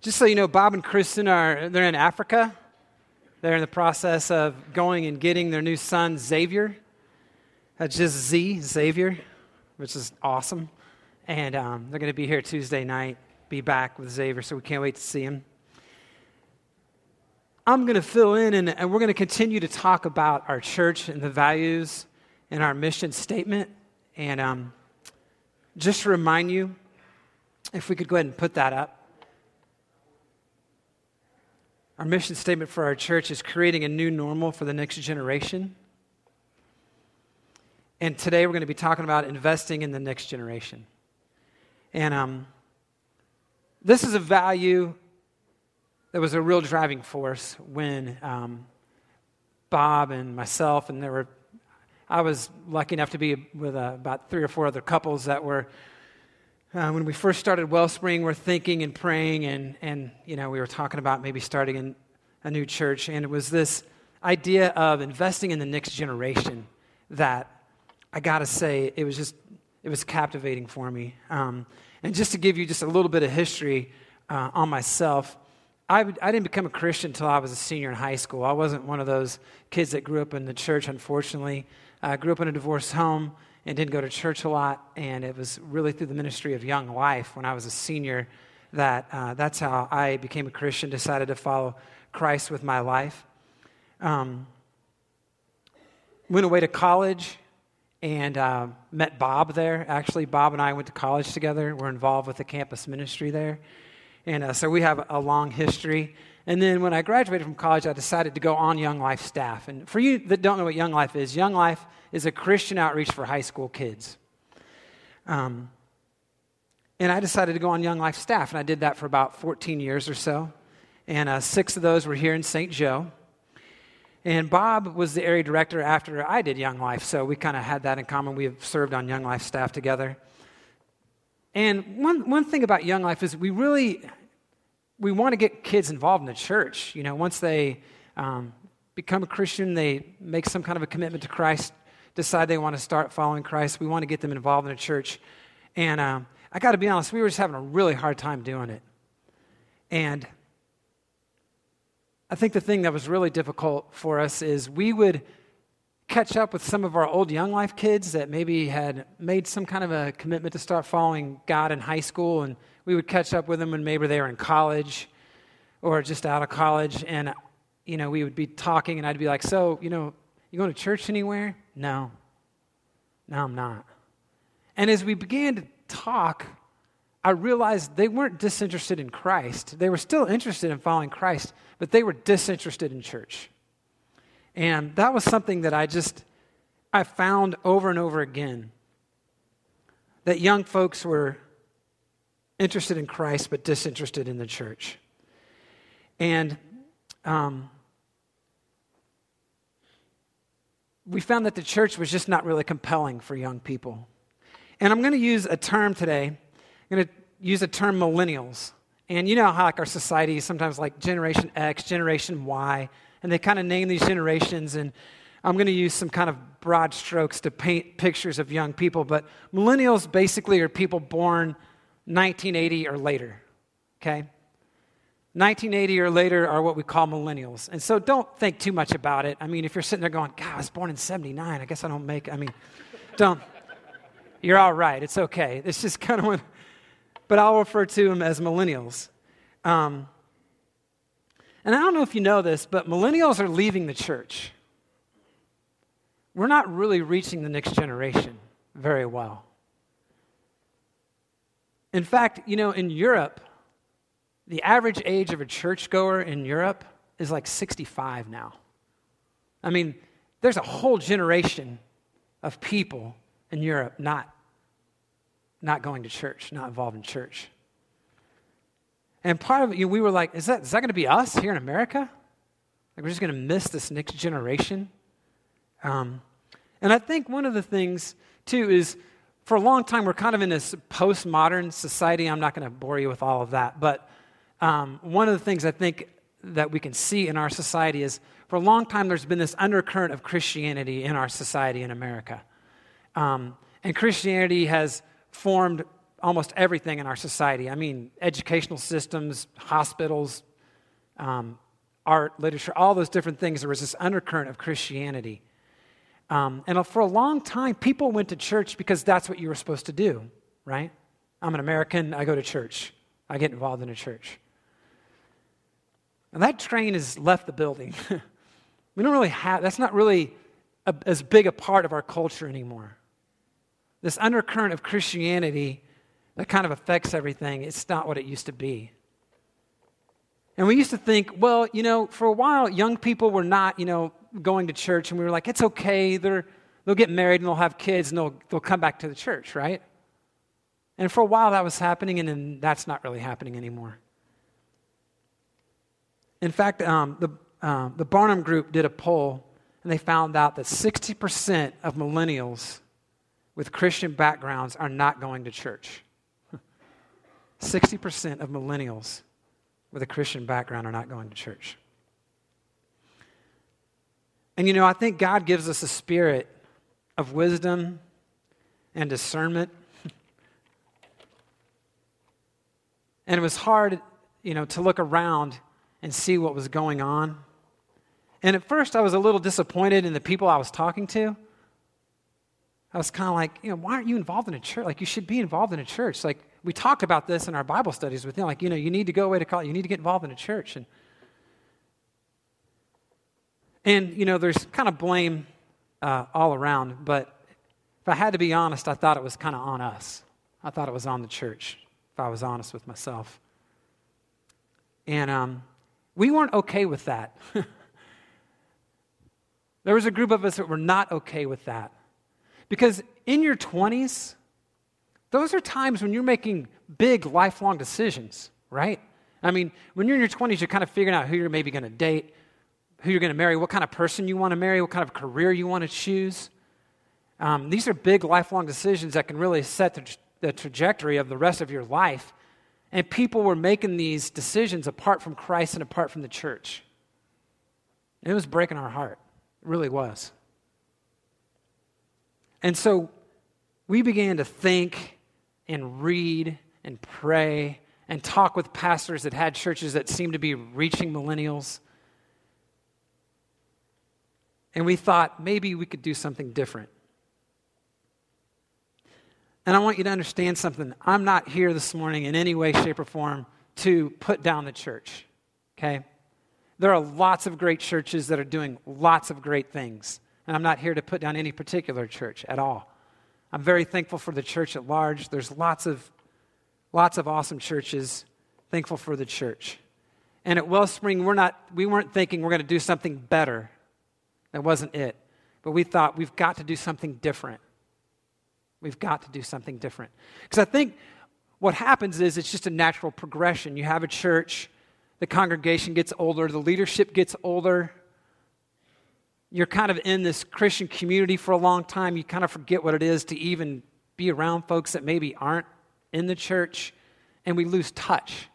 Just so you know, Bob and Kristen are they're in Africa. They're in the process of going and getting their new son Xavier. That's just Z Xavier, which is awesome. And um, they're going to be here Tuesday night. Be back with Xavier, so we can't wait to see him. I'm going to fill in, and, and we're going to continue to talk about our church and the values and our mission statement. And um, just to remind you, if we could go ahead and put that up. Our mission statement for our church is creating a new normal for the next generation. And today we're going to be talking about investing in the next generation. And um, this is a value that was a real driving force when um, Bob and myself, and there were, I was lucky enough to be with uh, about three or four other couples that were uh, when we first started Wellspring, we're thinking and praying, and, and you know, we were talking about maybe starting in a new church, and it was this idea of investing in the next generation that I got to say, it was just, it was captivating for me. Um, and just to give you just a little bit of history uh, on myself, I, I didn't become a Christian until I was a senior in high school. I wasn't one of those kids that grew up in the church, unfortunately. I grew up in a divorced home and didn't go to church a lot. And it was really through the ministry of Young Life when I was a senior that uh, that's how I became a Christian, decided to follow Christ with my life. Um, went away to college and uh, met Bob there. Actually, Bob and I went to college together. We're involved with the campus ministry there. And uh, so we have a long history. And then when I graduated from college, I decided to go on Young Life staff. And for you that don't know what Young Life is, Young Life is a Christian outreach for high school kids. Um, and I decided to go on Young Life staff, and I did that for about 14 years or so. And uh, six of those were here in St. Joe. And Bob was the area director after I did Young Life, so we kind of had that in common. We have served on Young Life staff together. And one, one thing about Young Life is we really we want to get kids involved in the church. You know, once they um, become a Christian, they make some kind of a commitment to Christ, decide they want to start following Christ. We want to get them involved in a church. And um, I got to be honest, we were just having a really hard time doing it. And I think the thing that was really difficult for us is we would catch up with some of our old Young Life kids that maybe had made some kind of a commitment to start following God in high school, and we would catch up with them when maybe they were in college or just out of college, and you know we would be talking, and I'd be like, "So, you know, you going to church anywhere?" No, no, I'm not. And as we began to talk, I realized they weren't disinterested in Christ. They were still interested in following Christ, but they were disinterested in church. And that was something that I just I found over and over again that young folks were interested in Christ but disinterested in the church. And um, we found that the church was just not really compelling for young people. And I'm going to use a term today. I'm going to use the term millennials. And you know how like our society is sometimes like Generation X, Generation Y, and they kind of name these generations. And I'm going to use some kind of broad strokes to paint pictures of young people. But millennials basically are people born 1980 or later. Okay? 1980 or later are what we call millennials. And so don't think too much about it. I mean, if you're sitting there going, God, I was born in 79, I guess I don't make, I mean, don't. You're all right. It's okay. It's just kind of what, but I'll refer to them as millennials. Um, and I don't know if you know this, but millennials are leaving the church. We're not really reaching the next generation very well. In fact, you know, in Europe, the average age of a churchgoer in Europe is like 65 now. I mean, there's a whole generation of people in Europe not, not going to church, not involved in church. And part of it, you know, we were like, is that, is that going to be us here in America? Like, we're just going to miss this next generation? Um, and I think one of the things, too, is for a long time, we're kind of in this postmodern society. I'm not going to bore you with all of that. But um, one of the things I think that we can see in our society is for a long time, there's been this undercurrent of Christianity in our society in America. Um, and Christianity has formed almost everything in our society. I mean, educational systems, hospitals, um, art, literature, all those different things. There was this undercurrent of Christianity. Um, and for a long time, people went to church because that's what you were supposed to do, right? I'm an American, I go to church, I get involved in a church. And that train has left the building. we don't really have, that's not really a, as big a part of our culture anymore. This undercurrent of Christianity that kind of affects everything, it's not what it used to be. And we used to think, well, you know, for a while, young people were not, you know, going to church, and we were like, it's okay. They're, they'll get married and they'll have kids and they'll, they'll come back to the church, right? And for a while that was happening, and then that's not really happening anymore. In fact, um, the, uh, the Barna Group did a poll, and they found out that 60% of millennials with Christian backgrounds are not going to church. 60% of millennials with a Christian background are not going to church. And you know, I think God gives us a spirit of wisdom and discernment. and it was hard, you know, to look around and see what was going on. And at first, I was a little disappointed in the people I was talking to. I was kind of like, you know, why aren't you involved in a church? Like, you should be involved in a church. Like, we talked about this in our Bible studies with them. Like, you know, you need to go away to college. You need to get involved in a church. And and, you know, there's kind of blame uh, all around, but if I had to be honest, I thought it was kind of on us. I thought it was on the church, if I was honest with myself. And um, we weren't okay with that. there was a group of us that were not okay with that. Because in your 20s, those are times when you're making big lifelong decisions, right? I mean, when you're in your 20s, you're kind of figuring out who you're maybe going to date, who you're going to marry, what kind of person you want to marry, what kind of career you want to choose. Um, these are big lifelong decisions that can really set the, the trajectory of the rest of your life. And people were making these decisions apart from Christ and apart from the church. And it was breaking our heart. It really was. And so we began to think and read and pray and talk with pastors that had churches that seemed to be reaching millennials and we thought maybe we could do something different. And I want you to understand something. I'm not here this morning in any way, shape, or form to put down the church, okay? There are lots of great churches that are doing lots of great things. And I'm not here to put down any particular church at all. I'm very thankful for the church at large. There's lots of, lots of awesome churches. Thankful for the church. And at Wellspring, we're not, we weren't thinking we're going to do something better. That wasn't it. But we thought we've got to do something different. We've got to do something different. Because I think what happens is it's just a natural progression. You have a church, the congregation gets older, the leadership gets older. You're kind of in this Christian community for a long time. You kind of forget what it is to even be around folks that maybe aren't in the church, and we lose touch.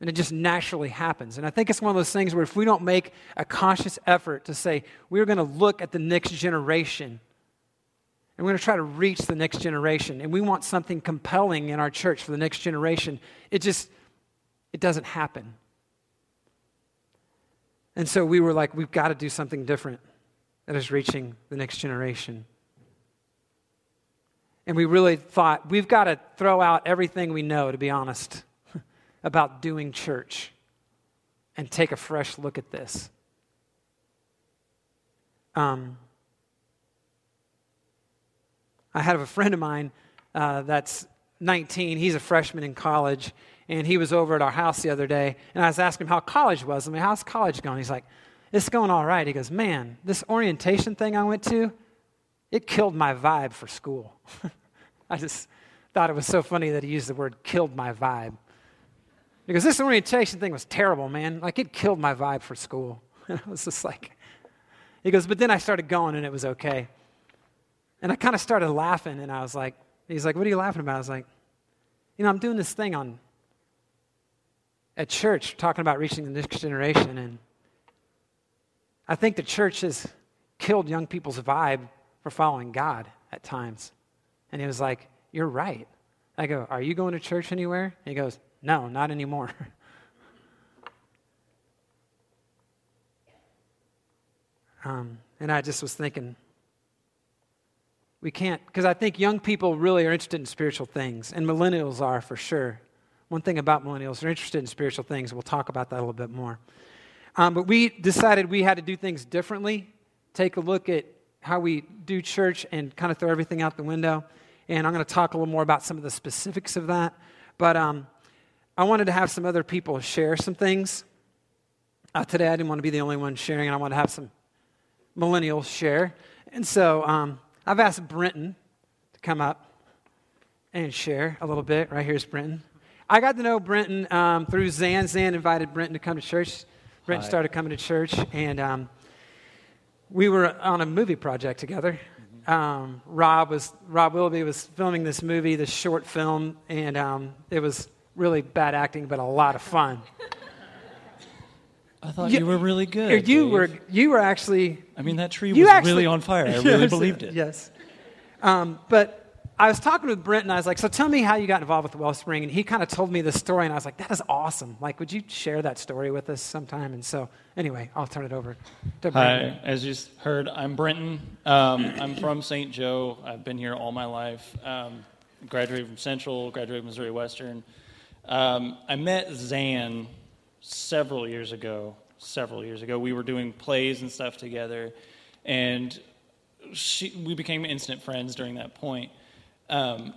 And it just naturally happens. And I think it's one of those things where if we don't make a conscious effort to say, we're going to look at the next generation and we're going to try to reach the next generation and we want something compelling in our church for the next generation, it just, it doesn't happen. And so we were like, we've got to do something different that is reaching the next generation. And we really thought, we've got to throw out everything we know, to be honest about doing church and take a fresh look at this. Um, I had a friend of mine uh, that's 19. He's a freshman in college, and he was over at our house the other day, and I was asking him how college was. I mean, how's college going? He's like, it's going all right. He goes, man, this orientation thing I went to, it killed my vibe for school. I just thought it was so funny that he used the word killed my vibe. Because this orientation thing was terrible, man. Like, it killed my vibe for school. And I was just like, he goes, but then I started going and it was okay. And I kind of started laughing and I was like, he's like, what are you laughing about? I was like, you know, I'm doing this thing on at church talking about reaching the next generation. And I think the church has killed young people's vibe for following God at times. And he was like, you're right. I go, Are you going to church anywhere? And he goes, No, not anymore. um, and I just was thinking, we can't, because I think young people really are interested in spiritual things, and millennials are for sure. One thing about millennials, they're interested in spiritual things. We'll talk about that a little bit more. Um, but we decided we had to do things differently, take a look at how we do church and kind of throw everything out the window. And I'm going to talk a little more about some of the specifics of that. But um, I wanted to have some other people share some things. Uh, today, I didn't want to be the only one sharing, and I want to have some millennials share. And so um, I've asked Brenton to come up and share a little bit. Right here's Brenton. I got to know Brenton um, through Zan. Zan invited Brenton to come to church. Brenton Hi. started coming to church, and um, we were on a movie project together. Um, Rob was Rob Willoughby was filming this movie, this short film, and um, it was really bad acting, but a lot of fun. I thought you, you were really good. You Dave. were you were actually. I mean, that tree was actually, really on fire. I really believed it. Yes, um, but I was talking with Brent, and I was like, "So tell me how you got involved with Wellspring." And he kind of told me the story, and I was like, "That is awesome! Like, would you share that story with us sometime?" And so, anyway, I'll turn it over to Brent. Hi, as you heard, I'm Brenton. Um, I'm from St. Joe. I've been here all my life. Um, graduated from Central, graduated from Missouri Western. Um, I met Zan several years ago. Several years ago, we were doing plays and stuff together, and she, we became instant friends during that point. Um,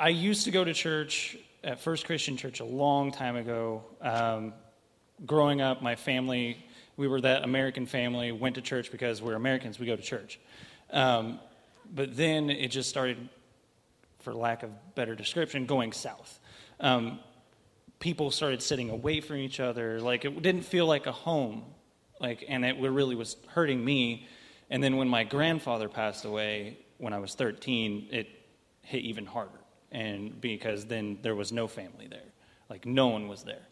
I used to go to church at First Christian Church a long time ago. Um, growing up, my family, we were that American family, went to church because we're Americans, we go to church. Um, but then it just started, for lack of better description, going south. Um, people started sitting away from each other. Like it didn't feel like a home. Like, and it really was hurting me. And then when my grandfather passed away when I was 13, it hit even harder. And because then there was no family there, like no one was there.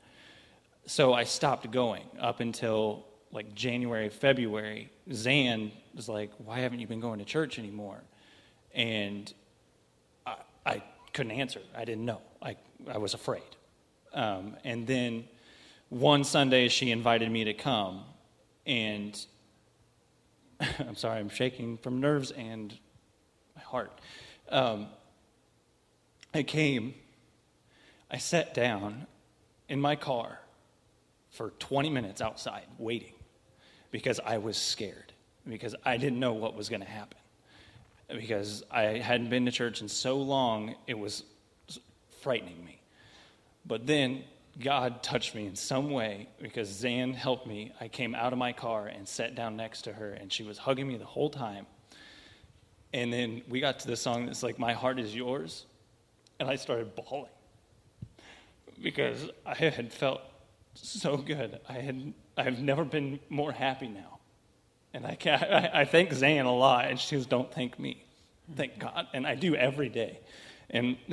So I stopped going up until like January, February. Zan was like, "Why haven't you been going to church anymore?" And I, I couldn't answer. I didn't know. I I was afraid. Um, and then one Sunday, she invited me to come, and I'm sorry, I'm shaking from nerves and my heart. Um, I came, I sat down in my car for 20 minutes outside waiting because I was scared, because I didn't know what was going to happen. Because I hadn't been to church in so long, it was frightening me. But then God touched me in some way because Zan helped me. I came out of my car and sat down next to her, and she was hugging me the whole time. And then we got to the song that's like, My Heart is Yours. And I started bawling because I had felt so good. I had, I've never been more happy now. And I, I, I thank Zan a lot, and she says, Don't thank me. Thank God. And I do every day. And,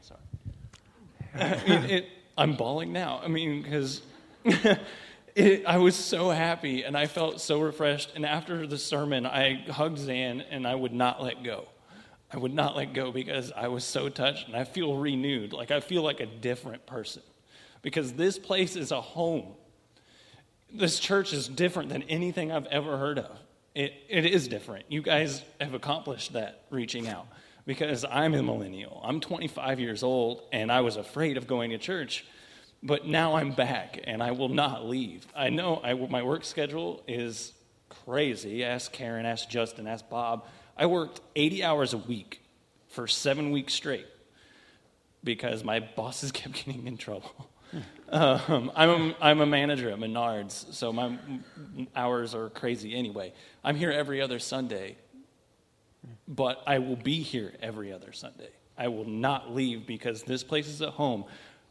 sorry. it, it, I'm bawling now. I mean, because I was so happy and I felt so refreshed. And after the sermon, I hugged Zan and I would not let go. I would not let go because I was so touched and I feel renewed. Like I feel like a different person because this place is a home. This church is different than anything I've ever heard of. It, it is different. You guys have accomplished that reaching out because I'm a millennial. I'm 25 years old and I was afraid of going to church, but now I'm back and I will not leave. I know I, my work schedule is crazy. Ask Karen, ask Justin, ask Bob. I worked 80 hours a week for seven weeks straight because my bosses kept getting in trouble. Um, I'm, a, I'm a manager at Menards, so my hours are crazy anyway. I'm here every other Sunday but I will be here every other Sunday. I will not leave because this place is a home.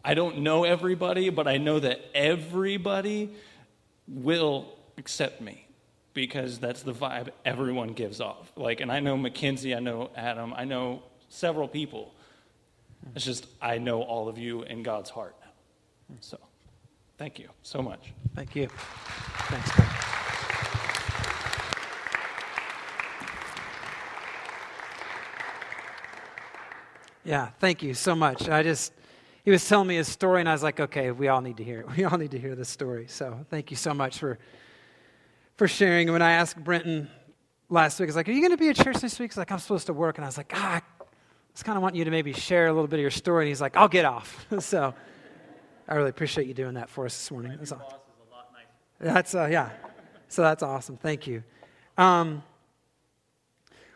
I don't know everybody, but I know that everybody will accept me because that's the vibe everyone gives off. Like, and I know Mackenzie, I know Adam, I know several people. It's just I know all of you in God's heart now. So, thank you so much. Thank you. Thanks, Yeah, thank you so much. I just, he was telling me his story, and I was like, okay, we all need to hear it. We all need to hear this story. So thank you so much for, for sharing. When I asked Brenton last week, I was like, are you going to be at church this week? He's like, I'm supposed to work. And I was like, ah, I just kind of want you to maybe share a little bit of your story. And he's like, I'll get off. so I really appreciate you doing that for us this morning. That's, all. that's uh, yeah. So that's awesome. Thank you. Um,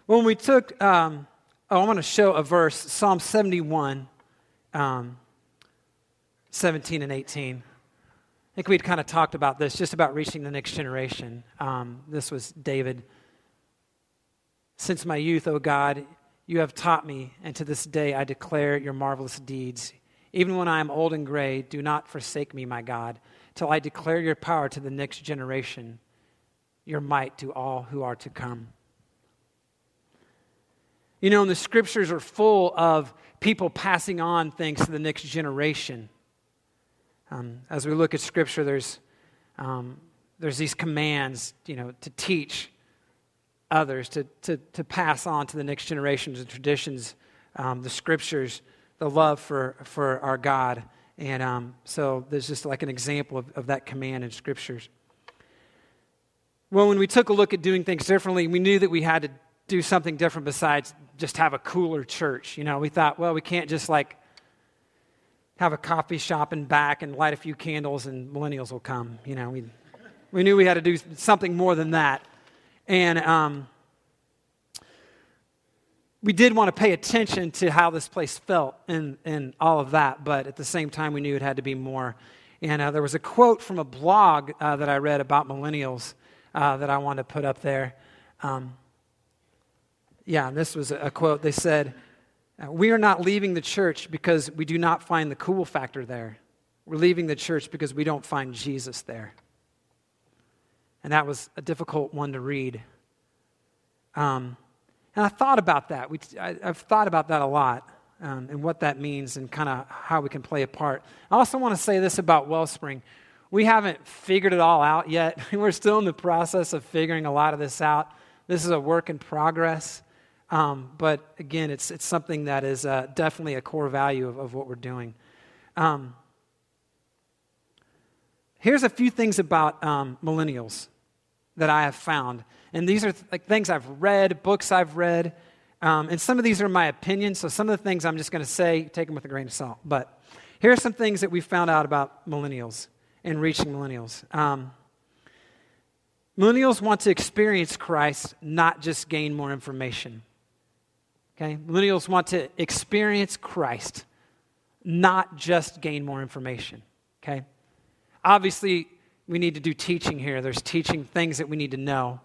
when we took, um, oh, I want to show a verse, Psalm 71, um, 17 and 18. I think we'd kind of talked about this, just about reaching the next generation. Um, this was David. Since my youth, O God, you have taught me, and to this day I declare your marvelous deeds. Even when I am old and gray, do not forsake me, my God, till I declare your power to the next generation, your might to all who are to come. You know, and the scriptures are full of people passing on things to the next generation. Um, as we look at scripture, there's, um, there's these commands, you know, to teach others, to, to, to pass on to the next generations and traditions, um, the scriptures, the love for, for our God. And um, so there's just like an example of, of that command in scriptures. Well, when we took a look at doing things differently, we knew that we had to do something different besides just have a cooler church. You know, we thought, well, we can't just like have a coffee shop and back and light a few candles and millennials will come. You know, we, we knew we had to do something more than that. And um, we did want to pay attention to how this place felt and, and all of that, but at the same time, we knew it had to be more. And uh, there was a quote from a blog uh, that I read about millennials uh, that I wanted to put up there. Um, yeah, and this was a quote. They said, uh, We are not leaving the church because we do not find the cool factor there. We're leaving the church because we don't find Jesus there. And that was a difficult one to read. Um, and I thought about that. We, I, have thought about that a lot um, and what that means and kind of how we can play a part. I also want to say this about Wellspring. We haven't figured it all out yet. We're still in the process of figuring a lot of this out. This is a work in progress. Um, but again, it's, it's something that is uh, definitely a core value of, of what we're doing. Um, here's a few things about um, millennials that I have found. And these are like things I've read, books I've read. Um, and some of these are my opinions. So some of the things I'm just going to say, take them with a grain of salt. But here are some things that we found out about millennials and reaching millennials. Um, millennials want to experience Christ, not just gain more information. Okay? Millennials want to experience Christ, not just gain more information. Okay? Obviously, we need to do teaching here. There's teaching things that we need to know.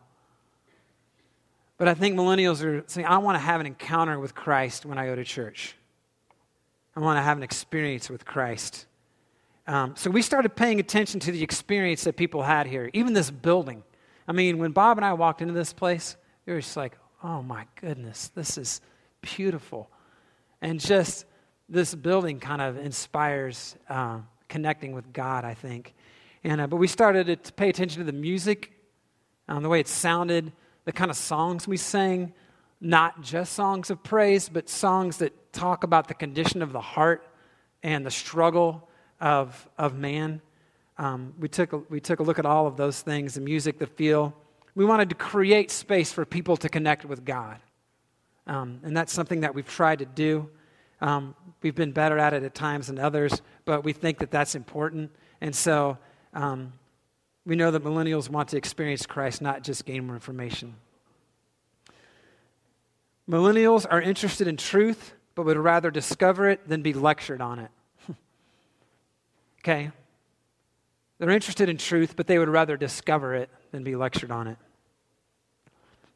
But I think millennials are saying, I want to have an encounter with Christ when I go to church. I want to have an experience with Christ. Um, so we started paying attention to the experience that people had here, even this building. I mean, when Bob and I walked into this place, it was just like, oh my goodness, this is beautiful. And just this building kind of inspires uh, connecting with God, I think. And, uh, but we started to pay attention to the music, um, the way it sounded, the kind of songs we sang, not just songs of praise, but songs that talk about the condition of the heart and the struggle of, of man. Um, we, took a, we took a look at all of those things the music, the feel. We wanted to create space for people to connect with God. Um, and that's something that we've tried to do. Um, we've been better at it at times than others, but we think that that's important. And so um, we know that millennials want to experience Christ, not just gain more information. Millennials are interested in truth, but would rather discover it than be lectured on it. okay? They're interested in truth, but they would rather discover it than be lectured on it.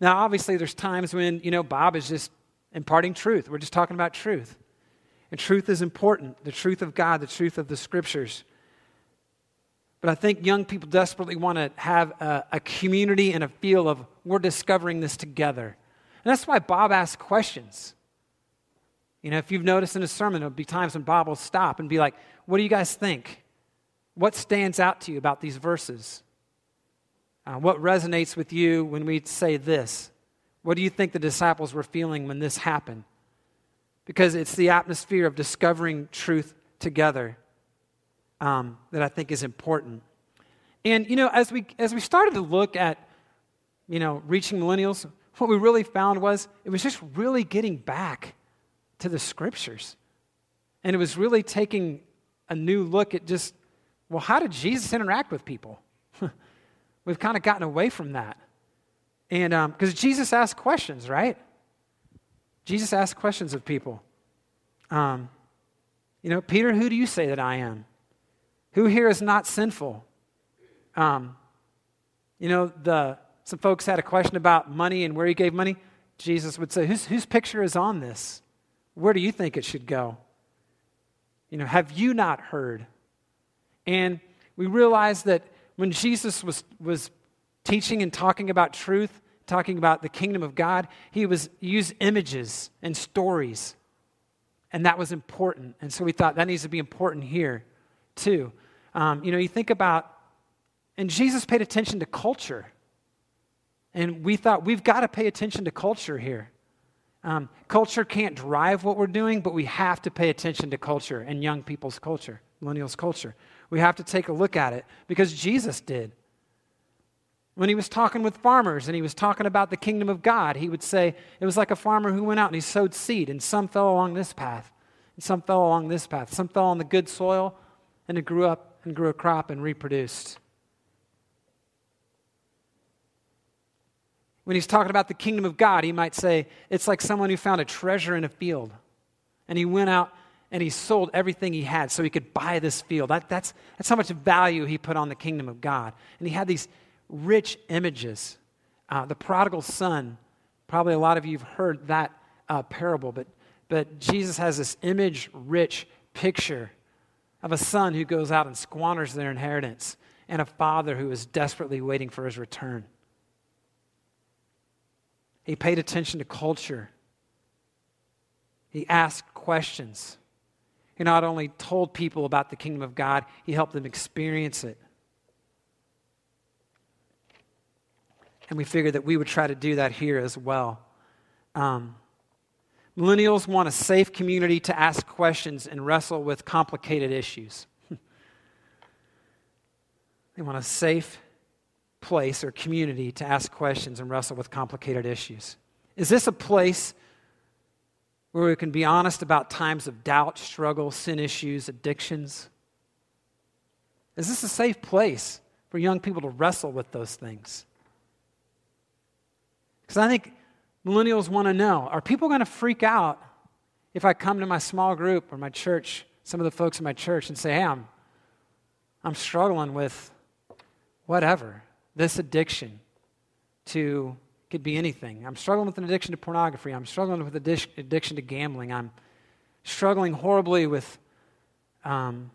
Now, obviously, there's times when, you know, Bob is just imparting truth. We're just talking about truth. And truth is important the truth of God, the truth of the scriptures. But I think young people desperately want to have a, a, community and a feel of we're discovering this together. And that's why Bob asks questions. You know, if you've noticed in a sermon, there'll be times when Bob will stop and be like, What do you guys think? What stands out to you about these verses? Uh, what resonates with you when we say this? What do you think the disciples were feeling when this happened? because it's the atmosphere of discovering truth together um, that I think is important. And, you know, as we, as we started to look at, you know, reaching millennials, what we really found was it was just really getting back to the scriptures. And it was really taking a new look at just, well, how did Jesus interact with people? We've kind of gotten away from that. And because um, Jesus asked questions, right? Jesus asked questions of people. Um, you know, Peter, who do you say that I am? Who here is not sinful? Um, you know, the, some folks had a question about money and where he gave money. Jesus would say, whose, whose picture is on this? Where do you think it should go? You know, have you not heard? And we realize that when Jesus was, was teaching and talking about truth, talking about the kingdom of God, he was used images and stories. And that was important. And so we thought that needs to be important here, too. Um, you know, you think about, and Jesus paid attention to culture. And we thought we've got to pay attention to culture here. Um, culture can't drive what we're doing, but we have to pay attention to culture and young people's culture, millennials' culture. We have to take a look at it because Jesus did. When he was talking with farmers and he was talking about the kingdom of God, he would say it was like a farmer who went out and he sowed seed, and some fell along this path, and some fell along this path. Some fell on the good soil, and it grew up and grew a crop and reproduced. When he's talking about the kingdom of God, he might say it's like someone who found a treasure in a field, and he went out and he sold everything he had so he could buy this field. That, that's, that's how much value he put on the kingdom of God. And he had these rich images. Uh, the prodigal son, probably a lot of you have heard that uh, parable, but, but Jesus has this image rich picture of a son who goes out and squanders their inheritance and a father who is desperately waiting for his return. He paid attention to culture. He asked questions. He not only told people about the kingdom of God, he helped them experience it. And we figured that we would try to do that here as well. Um, millennials want a safe community to ask questions and wrestle with complicated issues. they want a safe place or community to ask questions and wrestle with complicated issues. Is this a place where we can be honest about times of doubt, struggle, sin issues, addictions? Is this a safe place for young people to wrestle with those things? Because I think millennials want to know are people going to freak out if I come to my small group or my church, some of the folks in my church, and say, hey, I'm, I'm struggling with whatever, this addiction to, could be anything. I'm struggling with an addiction to pornography. I'm struggling with addiction to gambling. I'm struggling horribly with um,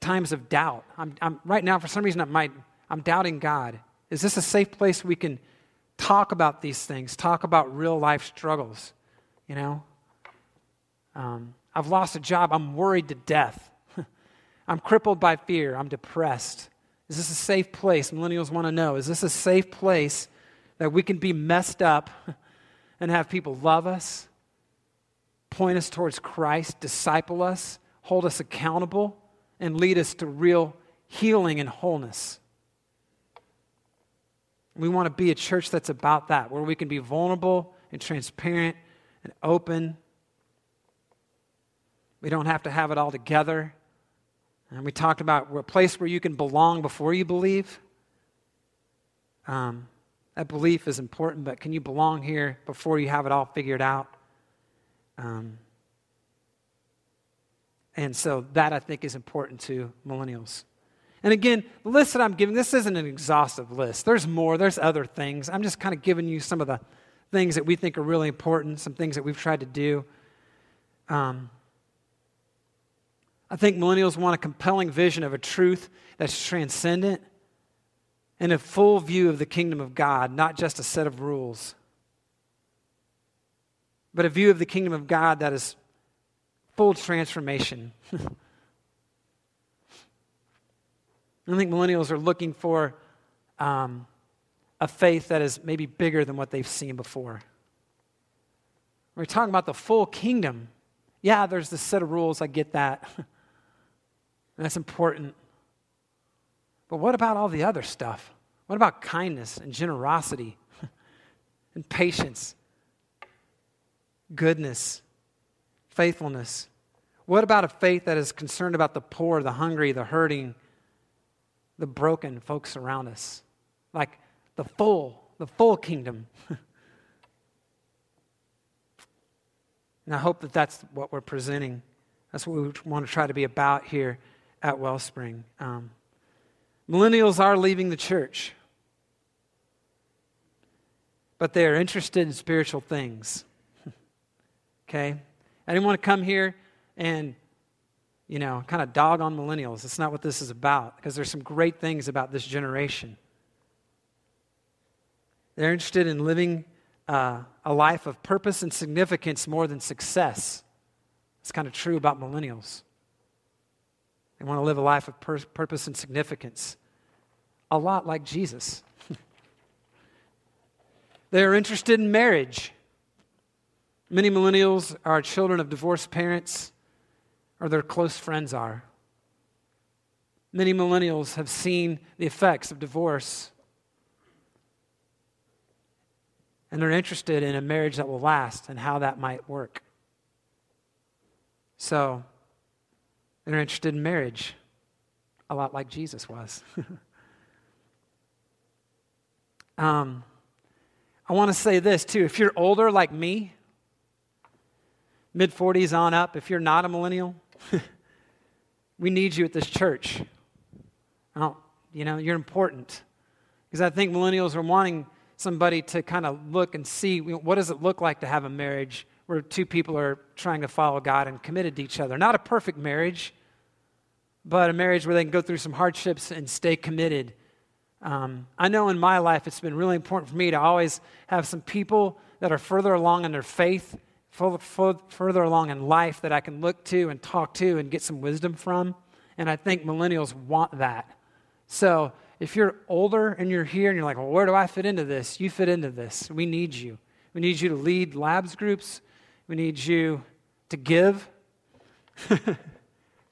times of doubt. I'm, I'm, right now, for some reason, I might, I'm doubting God. Is this a safe place we can talk about these things, talk about real life struggles. You know, um, I've lost a job. I'm worried to death. I'm crippled by fear. I'm depressed. Is this a safe place? Millennials want to know. Is this a safe place that we can be messed up and have people love us, point us towards Christ, disciple us, hold us accountable, and lead us to real healing and wholeness? We want to be a church that's about that, where we can be vulnerable and transparent and open. We don't have to have it all together. And we talked about a place where you can belong before you believe. Um, that belief is important, but can you belong here before you have it all figured out? Um, and so that I think is important to millennials. And again, the list that I'm giving, this isn't an exhaustive list. There's more, there's other things. I'm just kind of giving you some of the things that we think are really important, some things that we've tried to do. Um, I think millennials want a compelling vision of a truth that's transcendent and a full view of the kingdom of God, not just a set of rules, but a view of the kingdom of God that is full transformation. I think millennials are looking for um, a faith that is maybe bigger than what they've seen before. We're talking about the full kingdom. Yeah, there's this set of rules. I get that. That's important. But what about all the other stuff? What about kindness and generosity and patience, goodness, faithfulness? What about a faith that is concerned about the poor, the hungry, the hurting, the broken folks around us? Like the full, the full kingdom. and I hope that that's what we're presenting. That's what we want to try to be about here at Wellspring. Um, millennials are leaving the church, but they are interested in spiritual things. okay? I didn't want to come here and, you know, kind of dog on millennials. That's not what this is about, because there's some great things about this generation. They're interested in living uh, a life of purpose and significance more than success. It's kind of true about millennials. They want to live a life of pur- purpose and significance, a lot like Jesus. they are interested in marriage. Many millennials are children of divorced parents or their close friends are. Many millennials have seen the effects of divorce and they're interested in a marriage that will last and how that might work. So, they're interested in marriage, a lot like Jesus was. um, I want to say this too. If you're older like me, mid 40s on up, if you're not a millennial, we need you at this church. You know, you're important. Because I think millennials are wanting somebody to kind of look and see what does it look like to have a marriage where two people are trying to follow God and committed to each other. Not a perfect marriage, but a marriage where they can go through some hardships and stay committed. Um, I know in my life it's been really important for me to always have some people that are further along in their faith, further along in life that I can look to and talk to and get some wisdom from. And I think millennials want that. So if you're older and you're here and you're like, well, where do I fit into this? You fit into this. We need you. We need you to lead labs groups. We need you to give. Let's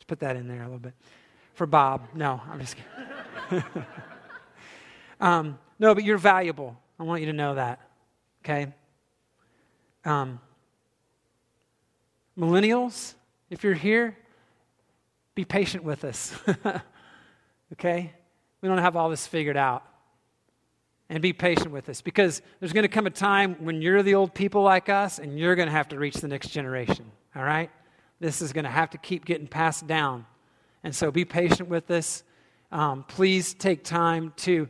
put that in there a little bit. For Bob. No, I'm just kidding. um, no, but you're valuable. I want you to know that. Okay? Um, millennials, if you're here, be patient with us. okay? We don't have all this figured out. And be patient with us because there's going to come a time when you're the old people like us and you're going to have to reach the next generation. All right? This is going to have to keep getting passed down. And so be patient with us. Um, please take time to,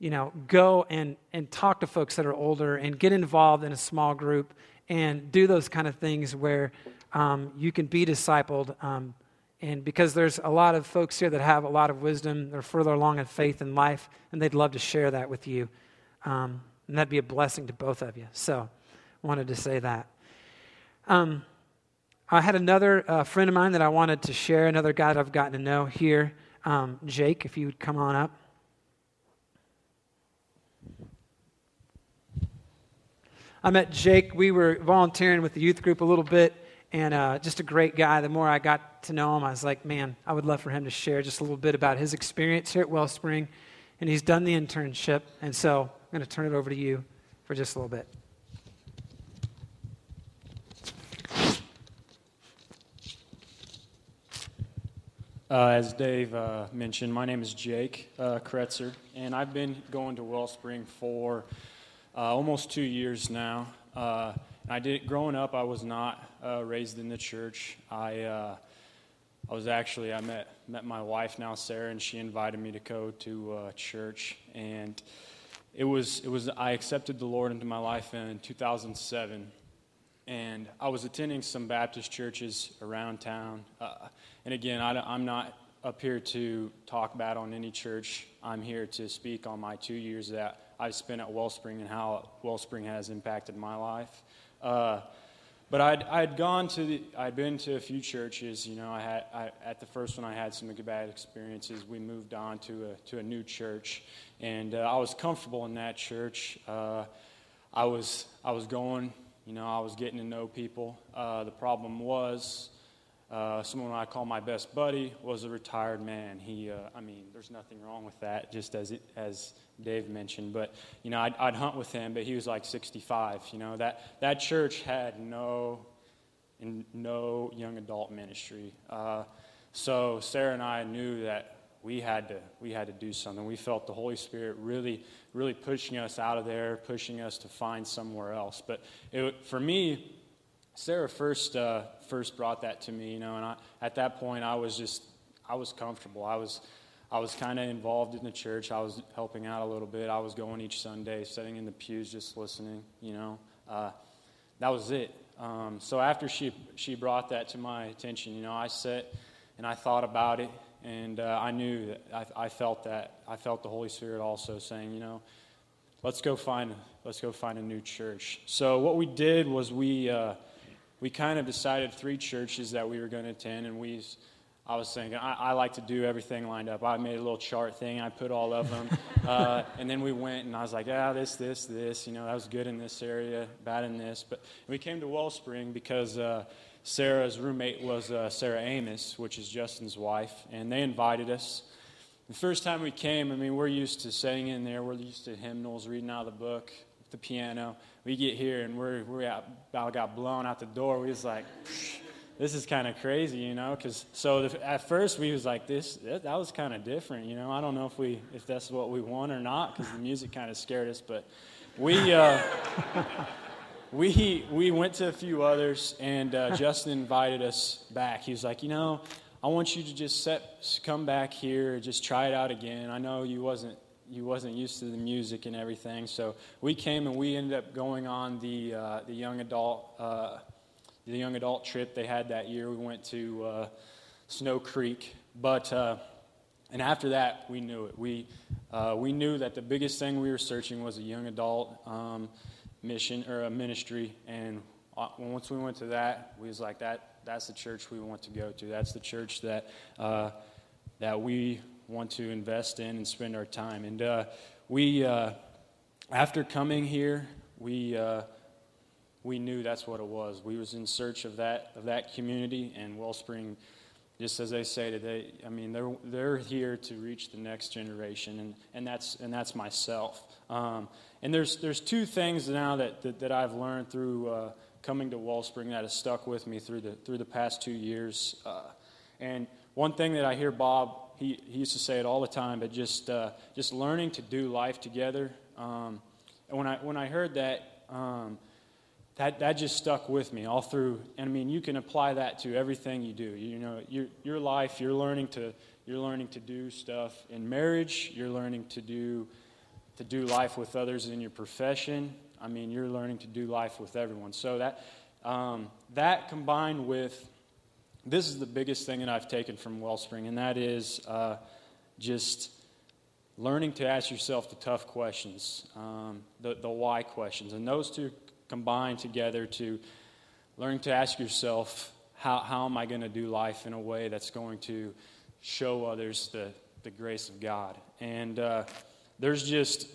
you know, go and, and talk to folks that are older and get involved in a small group and do those kind of things where um, you can be discipled. Um, and because there's a lot of folks here that have a lot of wisdom, they're further along in faith and life, and they'd love to share that with you. Um, and that'd be a blessing to both of you. So, wanted to say that. Um, I had another uh, friend of mine that I wanted to share, another guy that I've gotten to know here. Um, Jake, if you would come on up. I met Jake. We were volunteering with the youth group a little bit and uh, just a great guy. The more I got to know him, I was like, man, I would love for him to share just a little bit about his experience here at Wellspring. And he's done the internship. And so I'm going to turn it over to you for just a little bit. Uh, as Dave uh, mentioned, my name is Jake uh, Kretzer, and I've been going to Wellspring for uh, almost two years now. I did growing up. I was not uh, raised in the church. I uh, I was actually I met met my wife now Sarah, and she invited me to go to uh, church, and it was it was I accepted the Lord into my life in 2007, and I was attending some Baptist churches around town. Uh, and again, I, I'm not up here to talk bad on any church. I'm here to speak on my two years that I've spent at Wellspring and how Wellspring has impacted my life. Uh, but I'd, I'd gone to the, I'd been to a few churches. You know, I had I, at the first one I had some bad experiences. We moved on to a to a new church, and uh, I was comfortable in that church. Uh, I was I was going you know, I was getting to know people. Uh, the problem was uh, someone I call my best buddy was a retired man. He, uh, I mean, there's nothing wrong with that, just as it, as Dave mentioned. But you know, I'd, I'd hunt with him, but he was like 65. You know, that that church had no, no young adult ministry. Uh, so Sarah and I knew that we had to we had to do something. We felt the Holy Spirit really really pushing us out of there, pushing us to find somewhere else. But it, for me, Sarah first uh, first brought that to me, you know, and I, at that point I was just I was comfortable. I was I was kind of involved in the church. I was helping out a little bit. I was going each Sunday, sitting in the pews, just listening. You know, uh, that was it. Um, so after she she brought that to my attention, you know, I sat and I thought about it, and uh, I knew that I, I felt that I felt the Holy Spirit also saying, you know, let's go find let's go find a new church. So what we did was we uh, we kind of decided three churches that we were going to attend, and we. I was thinking, I, I, like to do everything lined up. I made a little chart thing, I put all of them. uh, and then we went, and I was like, yeah, this, this, this. You know, that was good in this area, bad in this. But we came to Wellspring because uh, Sarah's roommate was uh, Sarah Amos, which is Justin's wife, and they invited us. The first time we came, I mean, we're used to sitting in there, we're used to hymnals, reading out of the book, the piano we get here and we're, out, about got blown out the door. We was like, this is kind of crazy, you know? Because so the, at first we was like, this that, that was kind of different, you know? I don't know if we if that's what we want or not because the music kind of scared us, but we. Uh, we, we went to a few others, and uh, Justin invited us back. He was like, You know, I want you to just set, come back here, just try it out again. I know you wasn't you wasn't used to the music and everything. So we came and we ended up going on the uh, the young adult uh, the young adult trip they had that year. We went to uh, Snow Creek, but uh, and after that we knew it. We uh, we knew that the biggest thing we were searching was a young adult um, mission or a ministry. And uh, once we went to that, we was like that. That's the church we want to go to. That's the church that that we want to invest in and spend our time. And uh, we, uh, after coming here, we uh, we knew that's what it was. We was in search of that of that community, and Wellspring, just as they say today, I mean they're they're here to reach the next generation, and, and that's and that's myself. Um, and there's there's two things now that that, that I've learned through uh, coming to Wellspring that has stuck with me through the through the past two years. Uh, and one thing that I hear Bob he, he used to say it all the time, but just, uh, just learning to do life together. Um, and when I, when I heard that, um, that, that just stuck with me all through. And I mean, you can apply that to everything you do. You know, your, your life, you're learning to, you're learning to do stuff in marriage. You're learning to do, to do life with others in your profession. I mean, you're learning to do life with everyone. So that, um, that combined with this is the biggest thing that I've taken from Wellspring, and that is uh, just learning to ask yourself the tough questions, um, the, the why questions. And those two combine together to learning to ask yourself, how, how am I going to do life in a way that's going to show others the, the grace of God? And uh, there's just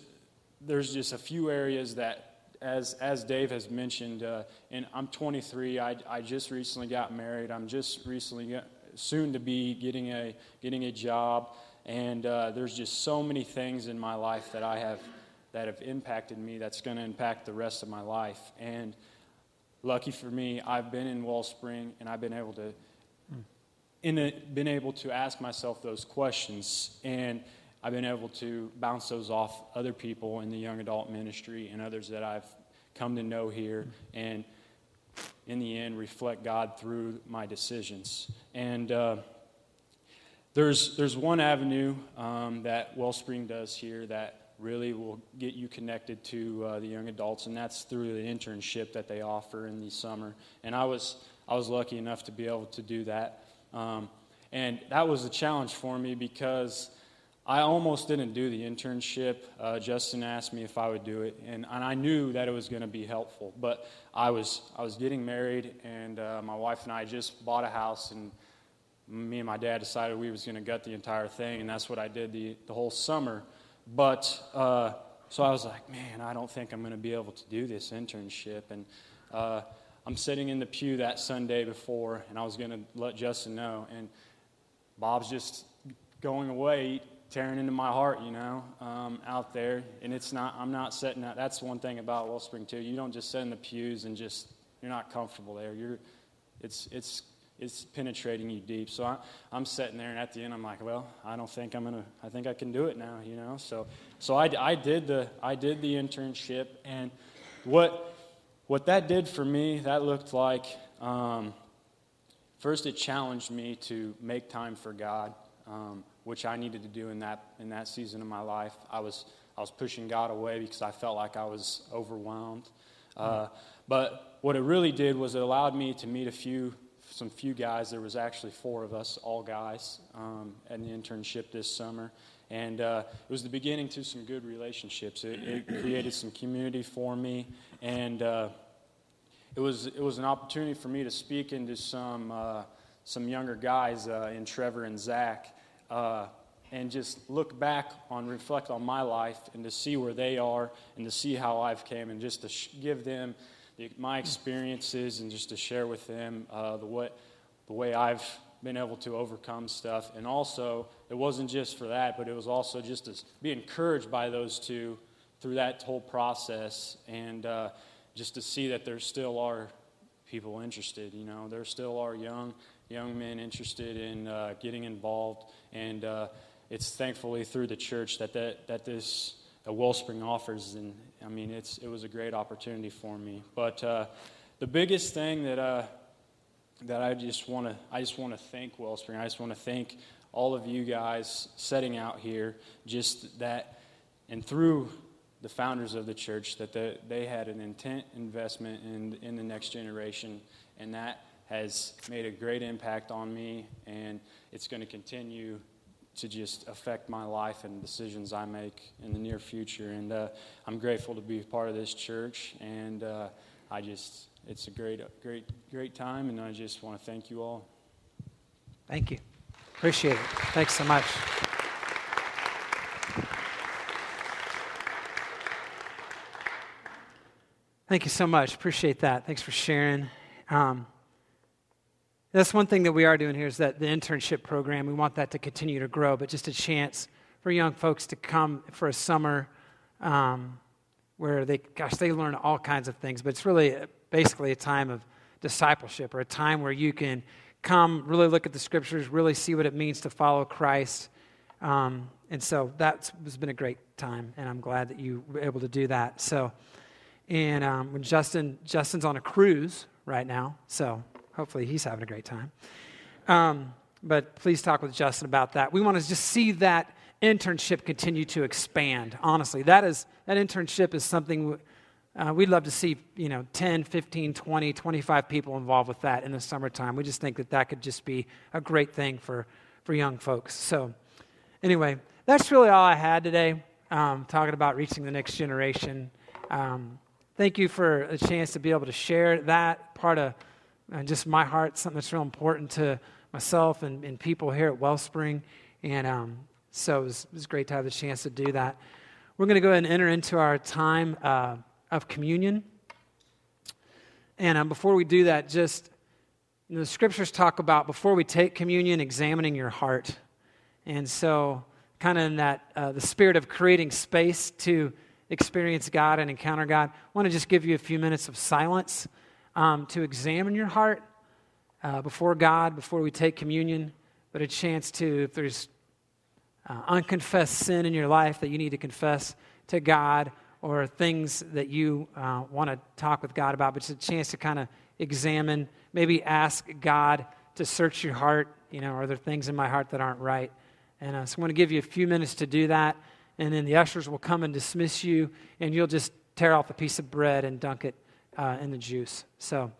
there's just a few areas that as, as Dave has mentioned, uh, and I'm 23. I, I just recently got married. I'm just recently get, soon to be getting a, getting a job. And uh, there's just so many things in my life that I have that have impacted me that's going to impact the rest of my life. And lucky for me, I've been in Wellspring and I've been able to in a, been able to ask myself those questions and I've been able to bounce those off other people in the young adult ministry and others that I've come to know here, and in the end, reflect God through my decisions. And uh, there's, there's one avenue um, that Wellspring does here that really will get you connected to uh, the young adults, and that's through the internship that they offer in the summer. And I was, I was lucky enough to be able to do that. Um, and that was a challenge for me because I almost didn't do the internship. Uh, Justin asked me if I would do it, and, and I knew that it was going to be helpful. But I was, I was getting married, and uh, my wife and I just bought a house, and me and my dad decided we was going to gut the entire thing, and that's what I did the, the whole summer. But uh, so I was like, man, I don't think I'm going to be able to do this internship. And Uh, I'm sitting in the pew that Sunday before, and I was going to let Justin know, and Bob's just going away, tearing into my heart, you know, um, out there. And it's not, I'm not sitting that. That's one thing about Wellspring, too. You don't just sit in the pews and just, you're not comfortable there. You're, it's, it's, it's penetrating you deep. So I, I'm sitting there, and at the end, I'm like, well, I don't think I'm to, I think I can do it now, you know. So, so I, I, did the, I did the internship, and what, what that did for me, that looked like, um, first, it challenged me to make time for God. Um, which I needed to do in that, in that season of my life. I was, I was pushing God away because I felt like I was overwhelmed. Uh, but what it really did was it allowed me to meet a few, some few guys. There was actually four of us, all guys, um, at the internship this summer. And uh, it was the beginning to some good relationships. It, it created some community for me. And uh, it, was, it was an opportunity for me to speak into some, uh, some younger guys uh, in Trevor and Zach uh, and just look back on, reflect on my life, and to see where they are, and to see how I've came, and just to sh- give them the, my experiences, and just to share with them uh, the what the way I've been able to overcome stuff. And also, it wasn't just for that, but it was also just to be encouraged by those two through that whole process, and uh, just to see that there still are people interested. You know, there still are young young men interested in uh, getting involved. And uh, it's thankfully through the church that, that, that this uh, Wellspring offers. And I mean, it's, it was a great opportunity for me. But uh, the biggest thing that, uh, that I just want to I just want to thank Wellspring. I just want to thank all of you guys setting out here. Just that, and through the founders of the church, that the, they had an intent investment in in the next generation, and that has made a great impact on me, and it's going to continue to just affect my life and decisions I make in the near future. And uh, I'm grateful to be part of this church, and uh, I just, it's a great, great, great time, and I just want to thank you all. Thank you. Appreciate it. Thanks so much. Thank you so much. Appreciate that. Thanks for sharing. Um, that's one thing that we are doing here is that the internship program, we want that to continue to grow, but just a chance for young folks to come for a summer um, where they, gosh, they learn all kinds of things, but it's really basically a time of discipleship or a time where you can come, really look at the scriptures, really see what it means to follow Christ. Um, and so that has been a great time, and I'm glad that you were able to do that. So, and um, when Justin, Justin's on a cruise right now, so Hopefully, he's having a great time. Um, but please talk with Justin about that. We want to just see that internship continue to expand. Honestly, that is that internship is something uh, we'd love to see. You know, 10, 15, 20, 25 people involved with that in the summertime. We just think that that could just be a great thing for for young folks. So, anyway, that's really all I had today. Um, talking about reaching the next generation. Um, thank you for a chance to be able to share that part of and just my heart, something that's real important to myself and, and people here at Wellspring. And um, so it was, it was, great to have the chance to do that. We're going to go ahead and enter into our time uh, of communion. And um, before we do that, just you know, the scriptures talk about before we take communion, examining your heart. And so, kind of in that, uh, the spirit of creating space to experience God and encounter God, I want to just give you a few minutes of silence um, to examine your heart uh, before God, before we take communion, but a chance to, if there's uh, unconfessed sin in your life that you need to confess to God or things that you uh, want to talk with God about, but it's a chance to kind of examine, maybe ask God to search your heart. You know, are there things in my heart that aren't right? And uh, so I want to give you a few minutes to do that, and then the ushers will come and dismiss you, and you'll just tear off a piece of bread and dunk it uh, in the juice. So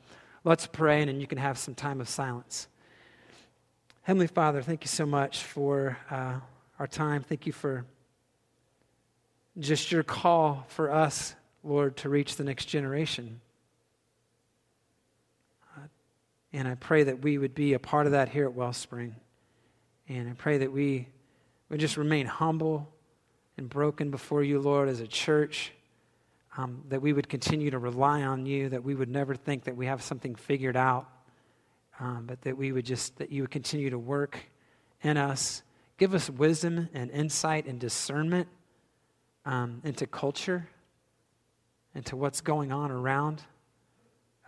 let's pray, and then you can have some time of silence. Heavenly Father, thank you so much for uh, our time. Thank you for just your call for us, Lord, to reach the next generation. Uh, and I pray that we would be a part of that here at Wellspring. And I pray that we would just remain humble and broken before you, Lord, as a church um, that we would continue to rely on you, that we would never think that we have something figured out, um, but that we would just, that you would continue to work in us. Give us wisdom and insight and discernment um, into culture, into what's going on around,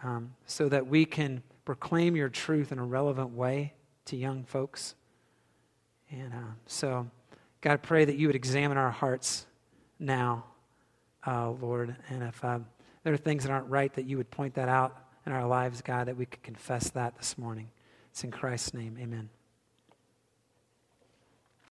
um, so that we can proclaim your truth in a relevant way to young folks. And uh, so, God, I pray that you would examine our hearts now, uh, Lord. And if uh, there are things that aren't right, that you would point that out in our lives, God, that we could confess that this morning. It's in Christ's name. Amen.